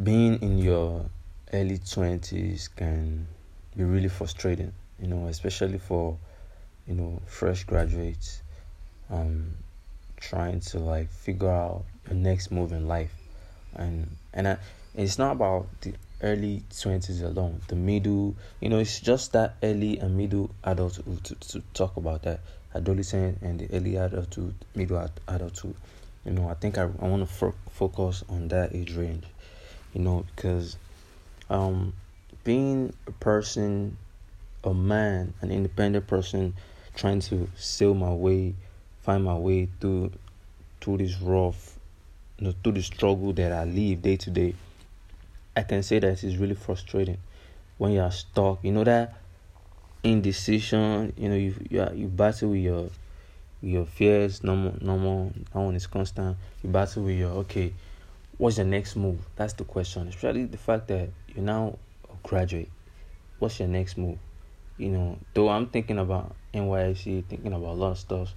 being in your early 20s can be really frustrating, you know, especially for, you know, fresh graduates um, trying to like figure out your next move in life. And and I, it's not about the early 20s alone, the middle, you know, it's just that early and middle adulthood to, to talk about that adolescent and the early adulthood, middle adulthood. You know, I think I, I want to fo- focus on that age range you know, because um, being a person, a man, an independent person, trying to sail my way, find my way through through this rough, you know, through the struggle that I live day to day, I can say that it's really frustrating when you are stuck. You know that indecision. You know you you, you battle with your your fears. Normal, normal. That one is constant. You battle with your okay what's your next move? That's the question. Especially the fact that you're now a graduate. What's your next move? You know, though I'm thinking about NYC, thinking about a lot of stuff,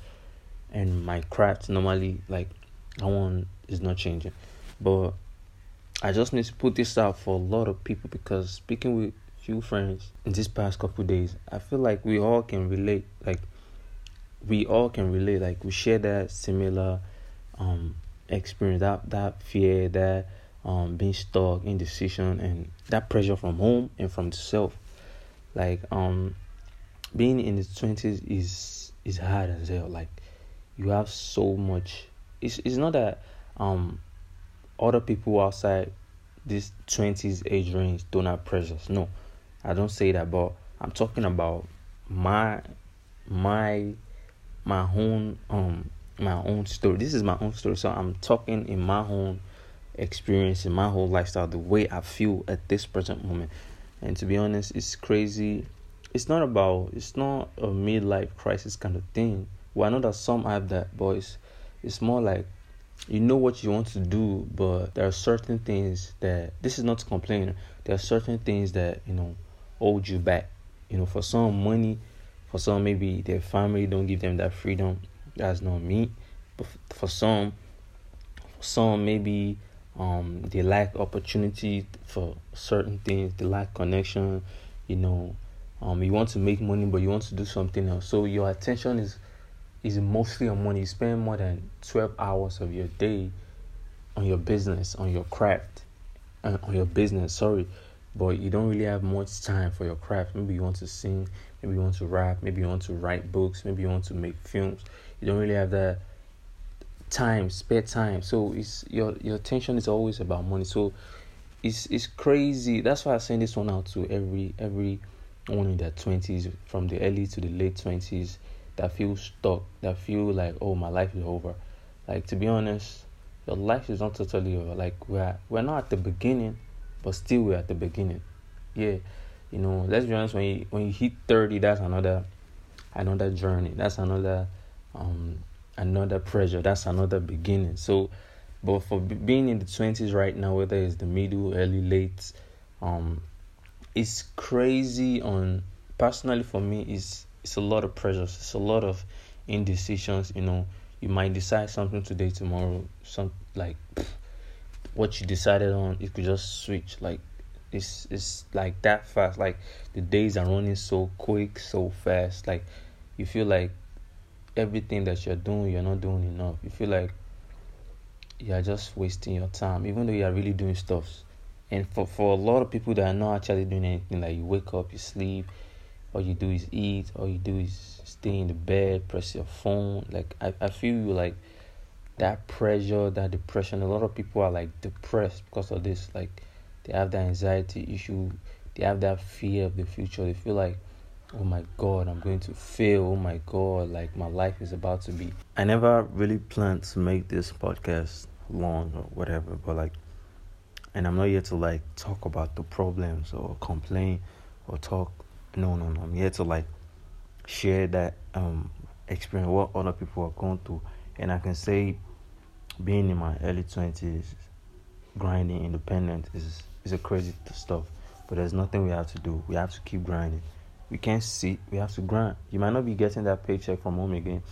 and my craft normally like that one is not changing. But I just need to put this out for a lot of people because speaking with few friends in this past couple days, I feel like we all can relate. Like we all can relate. Like we share that similar um experience that that fear that um being stuck indecision and that pressure from home and from the self. Like um being in the 20s is is hard as hell. Like you have so much it's it's not that um other people outside this 20s age range don't have pressures. No i don't say that but i'm talking about my my my own um my own story. This is my own story. So I'm talking in my own experience, in my whole lifestyle, the way I feel at this present moment. And to be honest, it's crazy. It's not about, it's not a midlife crisis kind of thing. Well, I know that some have that, but it's, it's more like you know what you want to do, but there are certain things that, this is not to complain, there are certain things that, you know, hold you back. You know, for some, money, for some, maybe their family don't give them that freedom that's not me. But for some, for some maybe um they lack opportunity for certain things. They lack connection. You know, um you want to make money, but you want to do something else. So your attention is is mostly on money. You spend more than twelve hours of your day on your business, on your craft, uh, on your business. Sorry, but you don't really have much time for your craft. Maybe you want to sing, maybe you want to rap, maybe you want to write books, maybe you want to make films. You don't really have that time, spare time. So it's your your attention is always about money. So it's it's crazy. That's why I send this one out to every every one in their twenties, from the early to the late twenties, that feel stuck, that feel like oh my life is over. Like to be honest, your life is not totally over. Like we're we're not at the beginning but still we're at the beginning. Yeah, you know, let's be honest. When you when you hit thirty, that's another another journey. That's another um another pressure. That's another beginning. So, but for being in the twenties right now, whether it's the middle, early, late, um, it's crazy. On personally for me, is it's a lot of pressures. It's a lot of indecisions. You know, you might decide something today, tomorrow, some like. What you decided on, it could just switch. Like it's it's like that fast. Like the days are running so quick, so fast. Like you feel like everything that you're doing, you're not doing enough. You feel like you're just wasting your time, even though you're really doing stuff. And for for a lot of people that are not actually doing anything, like you wake up, you sleep, all you do is eat, all you do is stay in the bed, press your phone. Like I, I feel you like that pressure, that depression. A lot of people are like depressed because of this. Like they have that anxiety issue, they have that fear of the future. They feel like, oh my god, I'm going to fail. Oh my god, like my life is about to be. I never really planned to make this podcast long or whatever, but like, and I'm not here to like talk about the problems or complain or talk. No, no, no. I'm here to like share that um experience what other people are going through and I can say being in my early 20s, grinding independent is, is a crazy stuff. But there's nothing we have to do. We have to keep grinding. We can't sit, we have to grind. You might not be getting that paycheck from home again,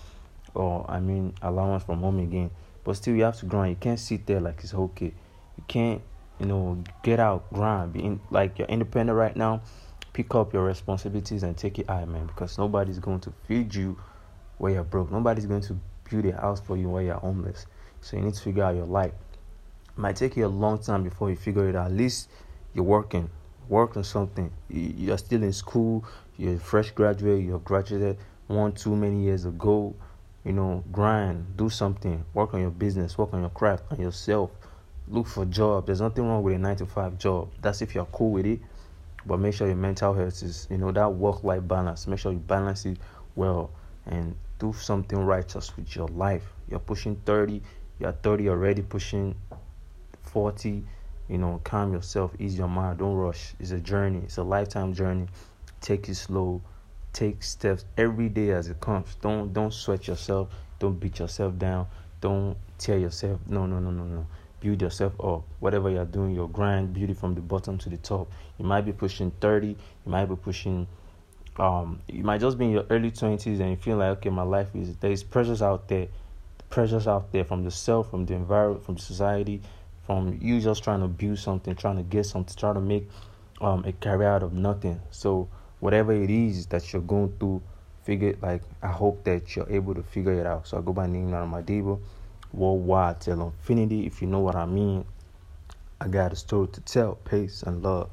or I mean, allowance from home again, but still you have to grind. You can't sit there like it's okay. You can't, you know, get out, grind, be in, like you're independent right now. Pick up your responsibilities and take it out, man, because nobody's going to feed you where you're broke. Nobody's going to build a house for you where you're homeless. So you need to figure out your life. It might take you a long time before you figure it out. At least you're working, work on something. You're still in school. You're a fresh graduate. You're graduated one, too many years ago. You know, grind, do something, work on your business, work on your craft, on yourself. Look for job. There's nothing wrong with a nine to five job. That's if you're cool with it. But make sure your mental health is, you know, that work life balance. Make sure you balance it well and do something righteous with your life. You're pushing 30, you're 30 already, pushing 40. You know, calm yourself, ease your mind, don't rush. It's a journey, it's a lifetime journey. Take it slow, take steps every day as it comes. Don't don't sweat yourself, don't beat yourself down, don't tear yourself. No, no, no, no, no. Build yourself up. Whatever you're doing, your grind, build it from the bottom to the top. You might be pushing 30, you might be pushing um you might just be in your early 20s and you feel like okay my life is there's pressures out there pressures out there from the self from the environment from society from you just trying to build something trying to get something trying to make um a career out of nothing. So whatever it is that you're going through figure like i hope that you're able to figure it out. So i go by name Madiba, worldwide till infinity. If you know what i mean i got a story to tell. Peace and love